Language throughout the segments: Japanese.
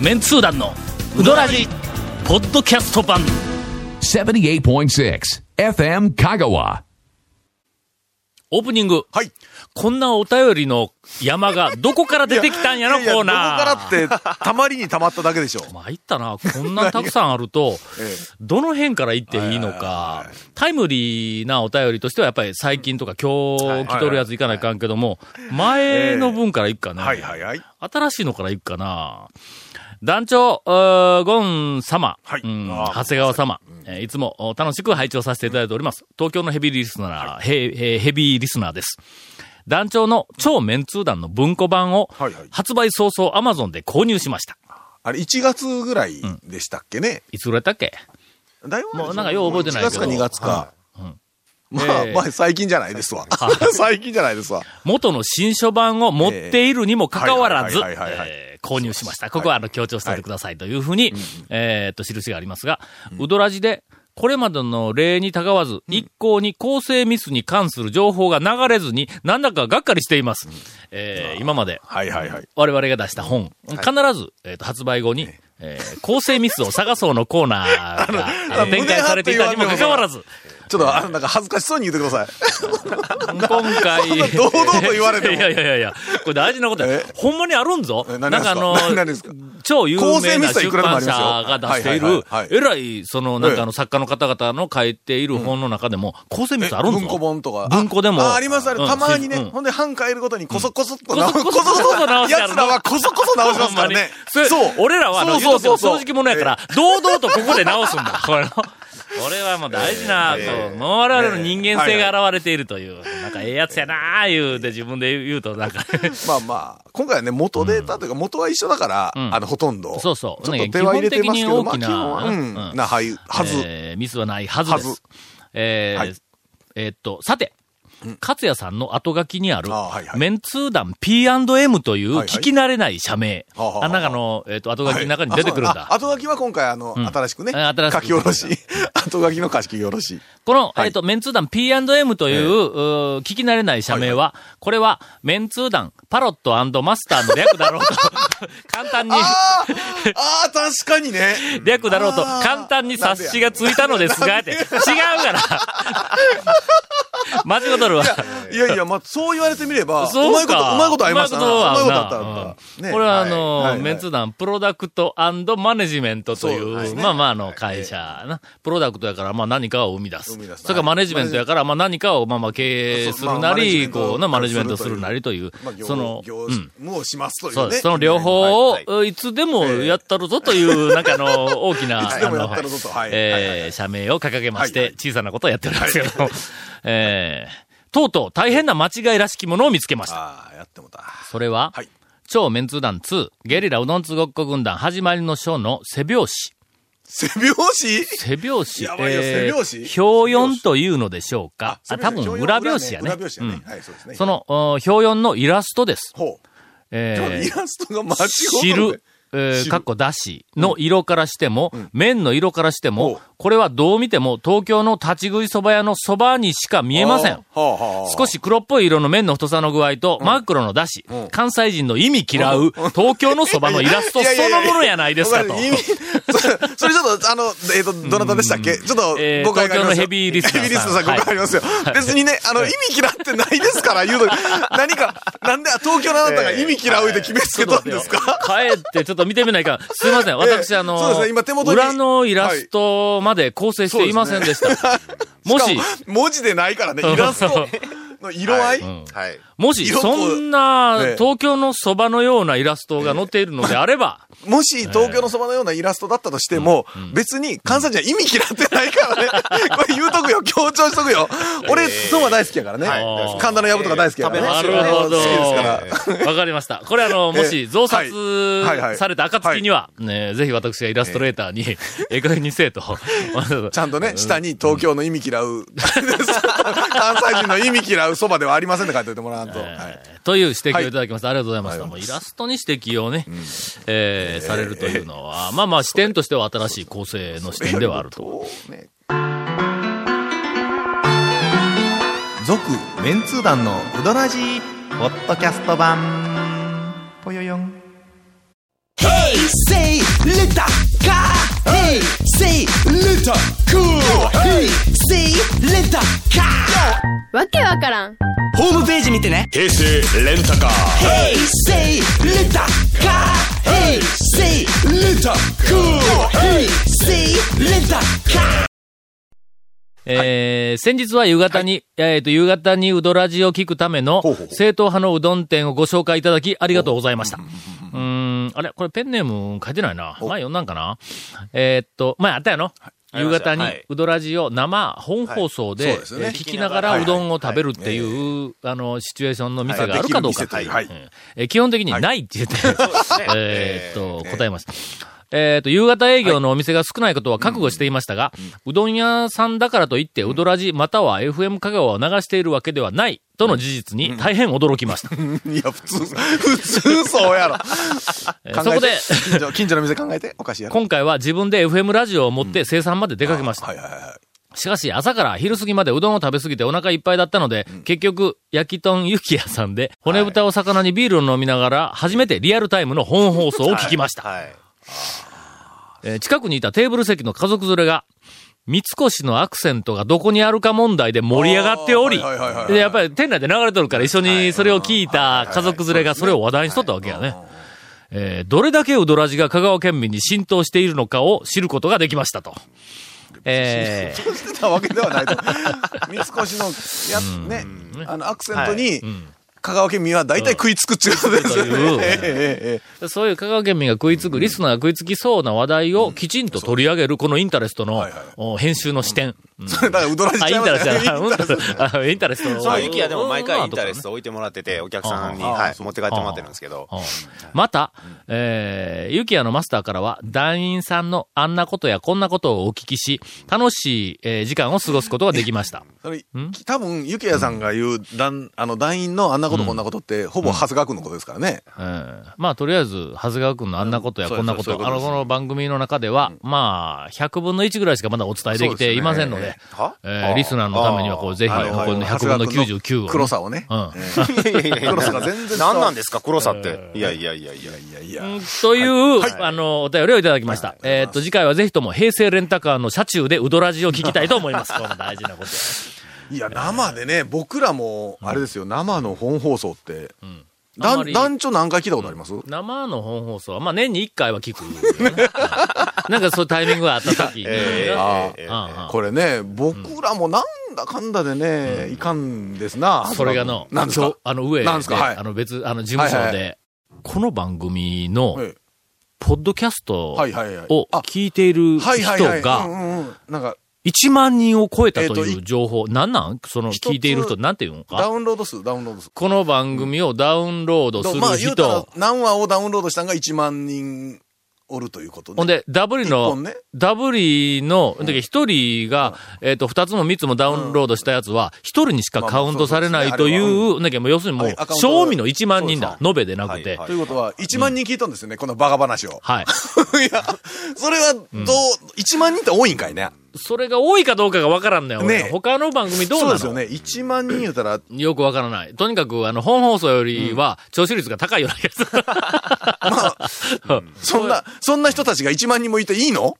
メンツー団のウドラジポッドキャスト版78.6 FM Kagawa. オープニングはい。こんなお便りの山がどこから出てきたんやろ コーナーどこからって、たまりにたまっただけでしょ。参ったな。こんなたくさんあると、えどの辺から言っていいのか、タイムリーなお便りとしてはやっぱり最近とか今日来とるやついかないかんけども、前の分からいくかね。はいはいはい。新しいのからいくかな。団長、ゴン様、はい。うん。長谷川様、えーいつもお楽しく拝聴させていただいております。東京のヘビーリスナー、ヘヘヘビーリスナーです。団長の超メンツー団の文庫版をはいはい。発売早々アマゾンで購入しました。あれ、1月ぐらいでしたっけね？いつぐらいだったっけ？だいぶ前もうなんかよう覚えてないけど。1月か2月か。まあええ、まあ、最近じゃないですわ。最近じゃないですわ。元の新書版を持っているにもかかわらず、はいはいはいはいはいえー購入しました。ここはあの強調しておいてくださいというふうに、えーっと、印がありますが、ウドラジで、これまでの例にたがわず、一向に構成ミスに関する情報が流れずに、なんだかがっかりしています。えー今まで、はいはいはい。我々が出した本、必ず、えーっと発売後に、えー構成ミスを探そうのコーナーが 展開されていたにもかかわらず、ちょっと、あの、なんか恥ずかしそうに言ってください。今回。堂々と言われてもいやいやいやいや、これ大事なことやえ？ほんまにあるんぞ。えなんかあの超有名な出版社よが出しているえらい、その、なんかあえの作家の方々の書いている本の中でも、構成ミスあるんぞ。文庫本とか。文庫でも。あ、ありますある。うんたまにね。うんほんで、版変えるごとにこそこそっとこそこそこそ直してある奴らはこそこそ直しますからね。それ俺らは、そうそうそう正直者やから、堂々とここで直すんだ。これはもう大事な、ええこうもう我々の人間性ええが現れているという、なんかええやつやなあ言うて自分で言うと、なんか、まあまあ、今回はね、元データというか、元は一緒だから、んあの、ほとんど。そうそうちょっと手は入れてますけど、まあ基本はううんん、な、はい、はず。えーミスはないはずです。はずえーはいえーっと、さて、勝也さんの後書きにある、メンツー団 P&M という聞き慣れない社名。はあなんかあの、えーっと、後書きの中に出てくるんだ。後書きは今回、あの、新しくね、あ新しく。書き下ろし。後書きの書き下ろし。この、はい。えっ、と、メンツー団 P&M という、聞き慣れない社名は、これは、メンツー団パロットマスターの略だろうと、簡単に、ああ確かにね。略だろうと、簡単に察しがついたのですが、って、違うから。間違うとるわ。いやいや、まあ、そう言われてみれば、そうまいこと、うまいことありましたな。うまいことあったあった。ね。これはあの、メンツ団プロダクトマネジメントという、まあまああの会社な、プロダクトやからまあ何かを生み出す。それからマネジメントやからまあ何かをまあまあ経営するなり、こうな、マまあネジメントするなりというその、業うん。務をしますというね。そうです。その両方を、はいつでもやったるぞという、なんかあの、大きな、あのえ社名を掲げまして、小さなことをやってるんですけど。も、えーとうとう大変な間違いらしきものを見つけました。ああ、やってもた。それは、はい。超メンツー団2、ゲリラうどんつごっこ軍団始まりの章の背表紙。背拍子？背拍子。やばいよ背拍子表4というのでしょうか？あ、多分裏表紙やね。裏表紙やね。うんはい、そうですね。その、お表4のイラストです。ほう。えーイラストが間違知うる、えー、汁。かっこだしの色からしても、麺の色からしてほもう、これはどう見ても東京の立ち食いそば屋のそばにしか見えません。少し黒っぽい色の麺の太さの具合と、真っ黒のだし、関西人の意味嫌う、東京のそばのイラストそのものやないですかと。それちょっと、あの、えっ、と、どなたでしたっけ？ちょっとえー、誤解がありますよ。東京のヘビーリスナーさん。ヘビーリスナーさん、誤解ありますよ。別にね、あの、意味嫌ってないですから、言うと、何か、なんで東京のあなたが意味嫌うって決めつけたんですか？帰ってちょっと見てみないかん。すいません。私、あの、そうですね。今手元に裏のイラストまで構成していませんでした。もししか、文字でないからね、イラストの色合い、はい。もし、そんなええ、東京のそばのようなイラストが載っているのであれば、もし東京のそばのようなイラストだったとしても、別に関西人は意味嫌ってないからね。これ言うとくよ、強調しとくよ。俺、そば大好きやからね。はい。神田のやぶとか大好きやからね。なるほど。わかりました。これあの、もし増刷された暁には、ね、ぜひ私がイラストレーターに、ええ。加減にせえと。ちゃんとね、下に東京の意味嫌う、関西人の意味嫌うそばではありませんって書いておいてもらわんと。はいという指摘をいただきました。ありがとうございました。もうイラストに指摘をね、えーされるというのは、まあまあ視点としては新しい構成の視点ではあると。ね続、メンツー団のうどらじポッドキャスト版。ぽよよん。Hey, say little car. Hey, say little cool. Hey, say little car. わけわからんホームページ見てね。平成レンタカー Hey, say little car. Hey, say little cool. Hey, say little car. えー、先日は夕方に、えっ、と、夕方にうどラジを聞くための正統派のうどん店をご紹介いただきありがとうございました。うーん、あれこれペンネーム書いてないな。前読んだんかな？えーっと、前あったやろ？夕方にはい。うどラジを生本放送で,、聞きながらうどんを食べるっていう、あの、シチュエーションの店があるかどうか。はい。えー基本的にないって言って、えーっと、答えました。えーっと、夕方営業のお店が少ないことは覚悟していましたが、うどん屋さんだからといって、うどらじまたは FM 香川を流しているわけではない、との事実に大変驚きました。いや、普通、普通そうやろ。えーそこで、近所、近所の店考えて、おかしいやろ。今回は自分で FM ラジオを持って生産まで出かけました。はいはいはい。しかし、朝から昼過ぎまでうどんを食べ過ぎてお腹いっぱいだったので、結局、焼き豚ゆき屋さんで、骨豚を魚にビールを飲みながら、初めてリアルタイムの本放送を聞きました。はい。えー近くにいたテーブル席の家族連れが、三越のアクセントがどこにあるか問題で盛り上がっており、やっぱり店内で流れとるから一緒にそれを聞いた家族連れがそれを話題にしとったわけやね。えーどれだけうどらじが香川県民に浸透しているのかを知ることができましたと。えーしてたわけではないと。三越のやつね、あの、アクセントに、香川県民は大体食いつくっていうことですよね。そういう香川県民が食いつく、リスナーが食いつきそうな話題をきちんと取り上げる、このインタレストの編集の視点。うん。それだから、うどらじあ、ちゃい。インタレスト。ますねインタレスト。の。その雪はでも毎回インタレトスト置いてもらってて、お客さんに、はい、持って帰ってもらってるんですけど。また、えー、ゆきやのマスターからは、団員さんのあんなことやこんなことをお聞きし、楽しい、えー時間を過ごすことができました。それ多分、ゆきやさんが言う、団、あの、団員のあんなことこんなことって、ほぼ長谷川君のことですからね。えーまあ、とりあえず、長谷川くんのあんなことやうんこんなこと、あの、この番組の中では、まあ、100分の1ぐらいしかまだお伝えできていませんので、は？えーリスナーのためには、こう、ぜひ、こあのの100分の99をね、黒さをね。うん。ええ。いやいやいや黒さが全然何なんですか、黒さって？いやいやいやいや。いやいや。うんという、あの、お便りをいただきました。えーっと、次回はぜひとも平成レンタカーの車中でウドラジを聞きたいと思います。この大事なこと。いや、生でね、僕らも、あれですよ、生の本放送って、だんあん団長何回聞いたことあります？生の本放送は、まあ年に1回は聞くよね、うん。なんかそういうタイミングがあった時に、これね、僕らもなんだかんだでね、いかんですな。それがの、なんですか？あの上で、なんですか？はい。あの別、あの事務所で、はいはいこの番組の、ええ。ポッドキャストはいはいはい。をあ聞いている人はいはいはい。うんが、うんうん。なんか、1万人を超えたとえっという情報、なんなん？その聞いている人、なんていうのダかウンロード数、ダウンロード数。この番組をダウンロードするまあ何話をダウンロードしたんが1万人おるということね。ほんで、ダブリ一の本ね、ダブリの、だけど一人が、えっと、二つも三つもダウンロードしたやつは、一人にしかカウントされないというですねう、だけどもう要するにもう賞味の1万人だ。延べでなくて。ということは、1万人聞いたんですよね、このバカ話を。はい。いや、それは、どう、1万人って多いんかいね。それが多いかどうかがわからんのよ。俺ね他の番組どうなの？そうですよね。1万人言うたら、よくわからない。とにかく、あの、本放送よりは、聴取率が高いよ うな気がする。そんな、そんな人たちが1万人もいていいの？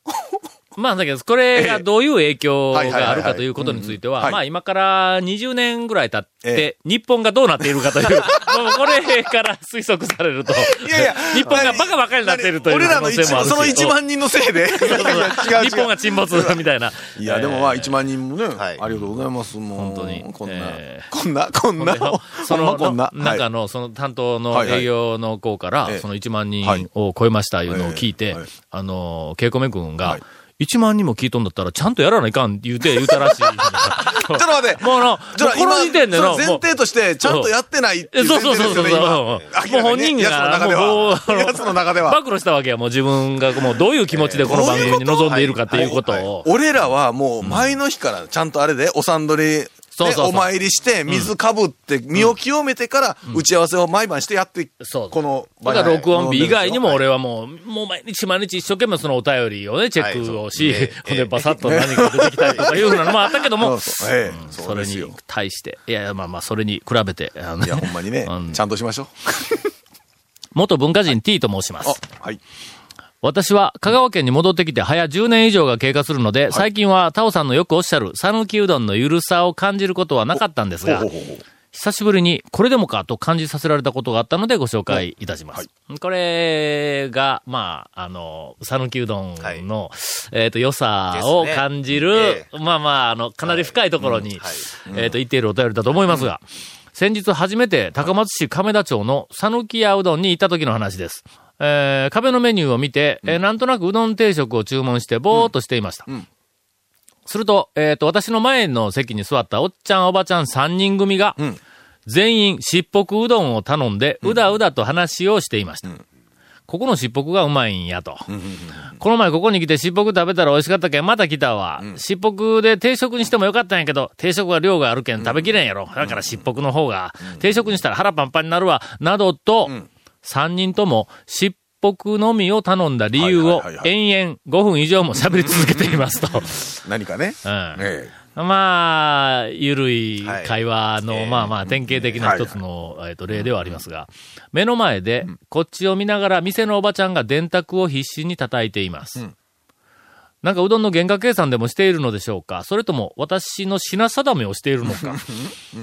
まあ、だけど、これがどういう影響があるかということについては、まあ、今から20年ぐらい経ってえ、日本がどうなっているかという、もうこれから推測されると、いやいや日本がバカばかりになっているという可能性もあるし。その1万人のせいで。日本が沈没 みたいな。いや、でもまあ1万人もね、はい。ありがとうございます。もう、本当に。こんな、えー。こんな、こんな、その、こんな。はい。なんかの、その担当の営業の子から、ええその1万人はいを超えましたいうのを聞いてあの、ケイコメ君がはい、1万人も聞いとんだったら、ちゃんとやらないかん言うて、言うたらしい。ちょっと待って。もうの、ちょっとこの時点での、前提として、ちゃんとやってないってえいう前そうそうそうそう。提ですよね、今。もう本人が、もうは。奴の中では。暴露したわけや、もう自分がもうどういう気持ちでこの番組に臨んでいるかっていうことを。俺らはもう前の日からちゃんとあれで、お産取り、そうそうお参りして、水かぶって、身を清めてから、打ち合わせを毎晩してやって、そう。この、だから録音日以外にも俺は。はもう、もう毎日毎日一生懸命そのお便りをね、チェックをし、はいほんでバサッと何か出てきたりとかいうふうなのもあったけども、それに。対して、いやまあまあ、それに比べて、あのいや、ほんまにね うん、ちゃんとしましょ元文化人 T と申します。あ、はい。私は香川県に戻ってきて早10年以上が経過するので、最近はタオさんのよくおっしゃる讃岐うどんのゆるさを感じることはなかったんですが久しぶりにこれでもかと感じさせられたことがあったのでご紹介いたします。これが、まあ、あの、讃岐うどんの、えっ、と、良さを感じる、えまあまあ、あの、かなり深いところに、はい。えっ、と、言っているお便りだと思いますが、先日初めて高松市亀田町の讃岐屋うどんに行った時の話です。えー壁のメニューを見て、えーなんとなくうどん定食を注文してぼーっとしていました。ん。すると、えっ、と、私の前の席に座ったおっちゃんおばちゃん3人組が、ん。全員、しっぽくうどんを頼んで、うだうだと話をしていました。ここのしっぽくがうまいんやと。この前ここに来てしっぽく食べたら美味しかったけん、また来たわ。しっぽくで定食にしてもよかったんやけど、定食は量があるけん食べきれんやろ。だからしっぽくの方が、定食にしたら腹パンパンになるわ。などと、3人ともしっぽくのみを頼んだ理由を延々5分以上も喋り続けていますと。何かね。うん。えまあ、ゆるい会話の、はい。ええまあまあ、典型的な一つの、えっと、例ではありますが、目の前で、こっちを見ながら、店のおばちゃんが電卓を必死に叩いています。なんか、うどんの原価計算でもしているのでしょうか？それとも、私の品定めをしているのか？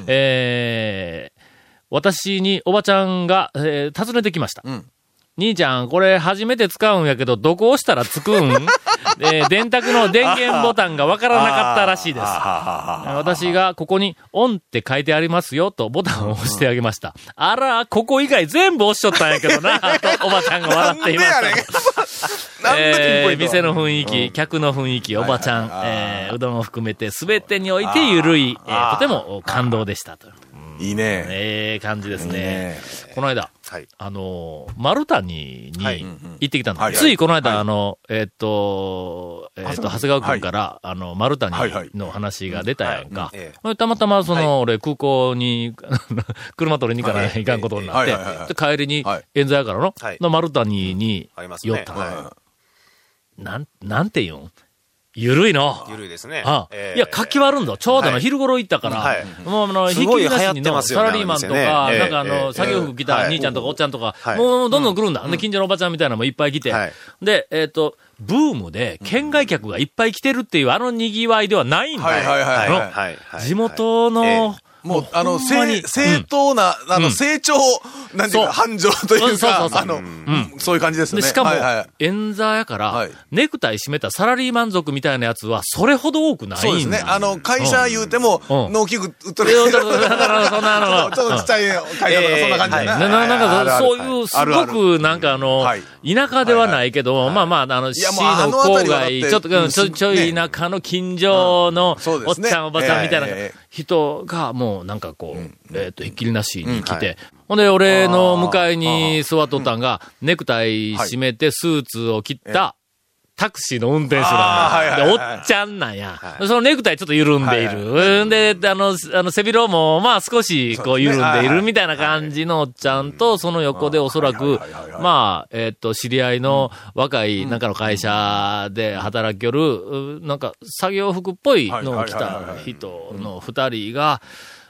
えー、私におばちゃんが、えー尋ねてきました。ん。兄ちゃん、これ初めて使うんやけど、どこ押したらつくん？えー電卓の電源ボタンがわからなかったらしいです。私がここにオンって書いてありますよとボタンを押してあげました。あら、ここ以外全部押しとったんやけどな、とおばちゃんが笑っていました。えー店の雰囲気、客の雰囲気、おばちゃん、えーうどんを含めて全てにおいてゆるい、えー。とても感動でしたと。いいね。ええ感じですね。いいね。この間、はい。あのー、丸谷にはい。行ってきたんです。はいはいついこの間、はい。あの、えーっと、えーっと、長谷川君。から、あの、丸谷の話が出たやんか。たまたま、その、俺、空港に、車取りに行かない。いかんことになって帰りにはい、冤罪やからのはい、の丸谷に。寄った。はなん、なんて言うん？ゆるいのい。。ゆるいですね。あええいや、活気はあるんだ。ちょうどのはい昼頃行ったから、はいもうあの、ひっきりなしにのねサラリーマンとか、なんかあの、ええええ作業服着たはい兄ちゃんとかおっちゃんとか、はいもうどんどん来るんだ。で、近所のおばちゃんみたいなのもいっぱい来て、はいで、えっ、と、ブームで県外客がいっぱい来てるっていうあの賑わいではないんだよ。はいはいはい地元の、ええもう、あの、正、正当な、あの、うん。成長、なんていうか、繁盛というか、あの、うん。そういう感じですね。しかも演座やから、はい。ネクタイ締めたサラリーマン族みたいなやつは、それほど多くない。そうですね。あの、会社言うても、うん。農機具売っとる。ちょっとちっちゃい会社とか、そんな感じ。なななんか、そういう、すごく、なんかあの、はい田舎ではないけど、まあまあ、あの、市の郊外、ちょっと、うんちょちょい田舎の近所の、おっちゃん、おばちゃんみたいな人が、もうなんかこう、えっと、ひっきりなしに来て、ほんで、俺の向かいに座っとったんが、ネクタイ締めて、スーツを切った、タクシーの運転手なんだ。で、おっちゃんなんや。そのネクタイちょっと緩んでいる。ん。で、あの、あの、背広も、まあ少し、こう、緩んでいるみたいな感じのおっちゃんと、その横でおそらくまあ、えっと、知り合いの若い、なんかの会社で働きよる、うなんか、作業服っぽいのを着た人の二人が、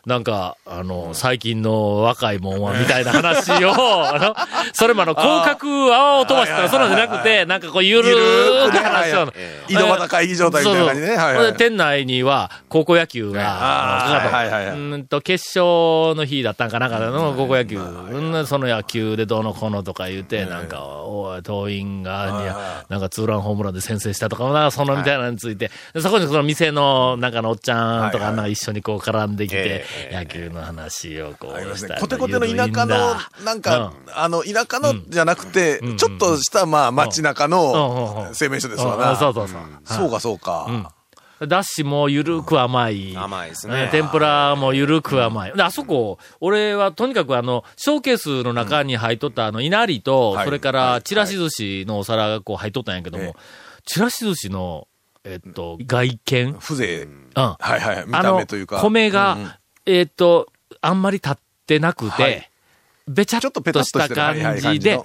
なんか、あの、最近の若いもんは、みたいな話を、あの、それもあの、広角泡を飛ばしたら、そんなんじゃなくて、なんかこう、ゆるーく話を、井戸端会議状態みたいな感じね。はいはいで店内には、高校野球が、はい。はいはいうんと、決勝の日だったんかなんかの高校野球、うんその野球でどうのこうのとか言うて、なんか、おい、党員が、なんかツーランホームランで先制したとか、なそのみたいなのについて、でそこにその店の、なんかのおっちゃんとか、か一緒にこう絡んできてえ、野球の話をこうしたりコテコテの田舎の、なんか、あの、田舎のじゃなくて、ちょっとした、まあ、街中うん。うん。うん。の声明書ですわうん。な。そうそうそう。そうか、そうか。だしもゆるく甘い。甘いですね。ね天ぷらもゆるく甘い。で、あそこ、俺はとにかくあの、ショーケースの中に入っとったあの、稲荷と、はい。それから、ちらし寿司のお皿がこう入っとったんやけどええも、ちらし寿司の、えっと、外見、風情。うん。はいはい。見た目というか。、米がうんうん、えっと、あんまり立ってなくはてい、べちゃっとした感じで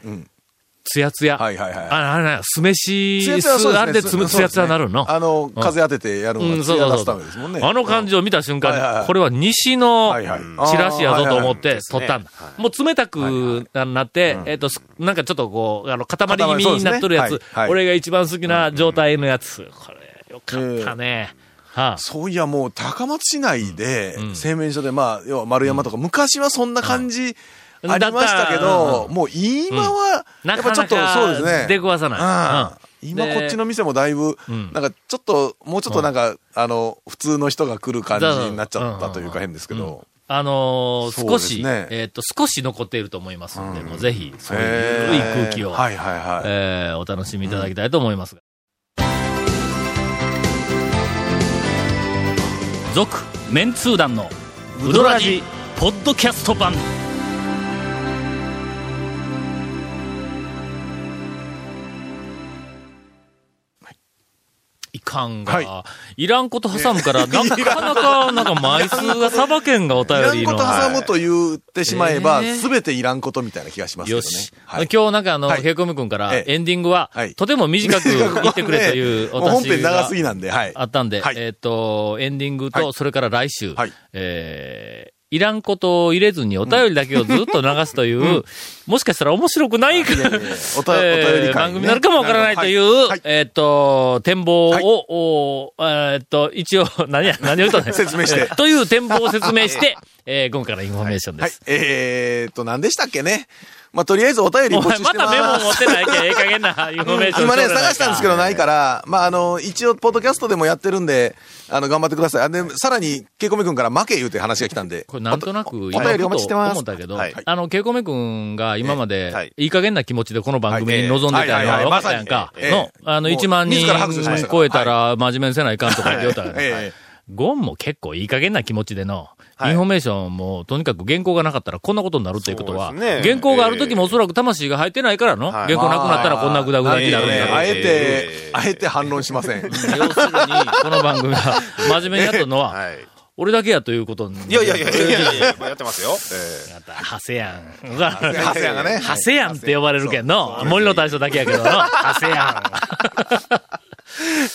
つやつや。はいはいはい。あ、あれな、酢飯、ツヤツヤはそうですね。あれでつむつやつやなるの？あの、風当ててやるのうん、が、出すためですもんね。あの感じを見た瞬間に、はいはいはい。これは西のはいはい。チラシやぞと思ってはいはい撮ったんだ。もう冷たくなって、えっと、すなんかちょっとこう、あの、塊気味になっとるやつ。ね。はい。はい。俺が一番好きな状態のやつ。これ、よかったね。はあ。そういや、もう高松市内で、製麺所で、まあ、要は丸山とか、昔はそんな感じ、うんありましたけだど、もう今は、やっぱちょっとそうですね。出くわさない。うん。今でこっちの店もだいぶ、ん。なんかちょっと、もうちょっとなんか、あの、普通の人が来る感じになっちゃったというか変ですけど。あの少し、えっと、少し残っていると思いますので、もうぜひ、そういうへー。空気を、はいはいはい。えーお楽しみいただきたいと思います。続、メンツー団の、ウドラジ、ポッドキャスト版。いかんが、、はい。らんこと挟むから、なかなか、なんか枚数がさばけんがおいら便りの。んこと挟むと言ってしまえば、えーすべていらんことみたいな気がしますね。よし。はい。今日なんかあの、はい。ケイコミ君から、ええ。エンディングは、はい。とても短く言ってくれというお達しが編長すぎなんで、はい。あったんで、はい。えっ、と、エンディングと、はい。それから来週、はい。えーいらんことを入れずにお便りだけをずっと流すという、もしかしたら面白くない、おたお便り番組になるかもわからないという、はい。はい。えっ、と、展望を、はい。おえっ、と、一応、何や、何を言ったの説明して。え ーという展望を説明して、えー今回のインフォメーションではい。す。。えーっと、何でしたっけね。まあ、とりあえずお便り募集してます。またメモ持ってないけん、ええ加減なインフォメーション今ね、探したんですけどないから、まあ、あの、一応、ポッドキャストでもやってるんで、あの、頑張ってください。あで、さらに、ケイコミ君から巻け言うて話が来たんで。これなんとなく、お今便りお待ちしてます。思ったけど、はい。あの、ケイコメ君が今までい、いい加減な気持ちでこの番組に臨んでたのは分かったやんかの、あの、もう1万人超えたら真面目にせないかんとか言うたやんか。えゴンも結構いい加減な気持ちでの、はいインフォメーションも、とにかく原稿がなかったらこんなことになるっていうことは、ね原稿がある時もおそらく魂が入ってないからの、はい原稿なくなったらこんなグダグダになるんだあえてえ、ーあえて反論しません。要するに、この番組が 真面目にやっとるのは、はい。俺だけやということに。いやいやいやいやいやいややってますよ。えまた、ハセヤン。ハセヤンがね。ハセヤンって呼ばれるけんの。森の大将だけやけどの。ハセヤン。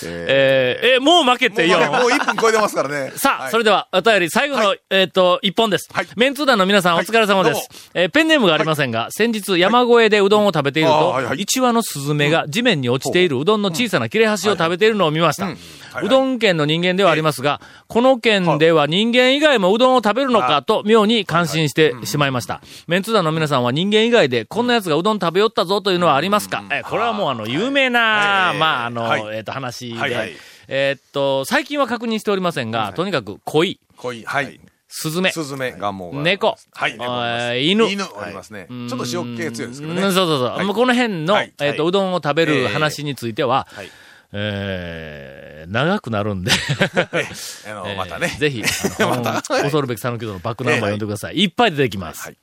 えー、え、もう負けてよ。もうもう1分超えてますからね。さあ、はい。それでは、お便り、最後の、えっ、と、一本です。はい。メンツー団の皆さん、お疲れ様です。えーペンネームがありませんが、先日、山越えでうどんを食べていると、あーはいはい。一羽のスズメが地面に落ちているうどんの小さな切れ端を食べているのを見ました。はいはい。うどん県の人間ではありますが、この県では人間以外もうどんを食べるのかと、妙に感心してしまいました。メンツー団の皆さんは人間以外で、こんな奴がうどん食べよったぞというのはありますか、えーこれはもうあの、有名な、はい。まあ、あの、はい。えっ、と、話で、はいはいえーっと、最近は確認しておりませんが、とにかく鯉、濃い。はい。スズメ、スズメ、ガンモが。猫、はい。犬。犬ありますね。ちうんょっと塩気強いですけどね。うんそうそうそう。はいもうこの辺の、はいえーっと、うどんを食べる話については、はいえー長くなるんで、あの、えーまたね。ぜひ、あの 恐るべき讃岐うどんのバックナンバー読んでください。いっぱい出てきますはい。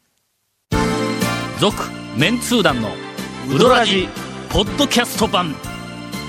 続、メンツー団のウドラジ、ポッドキャスト版。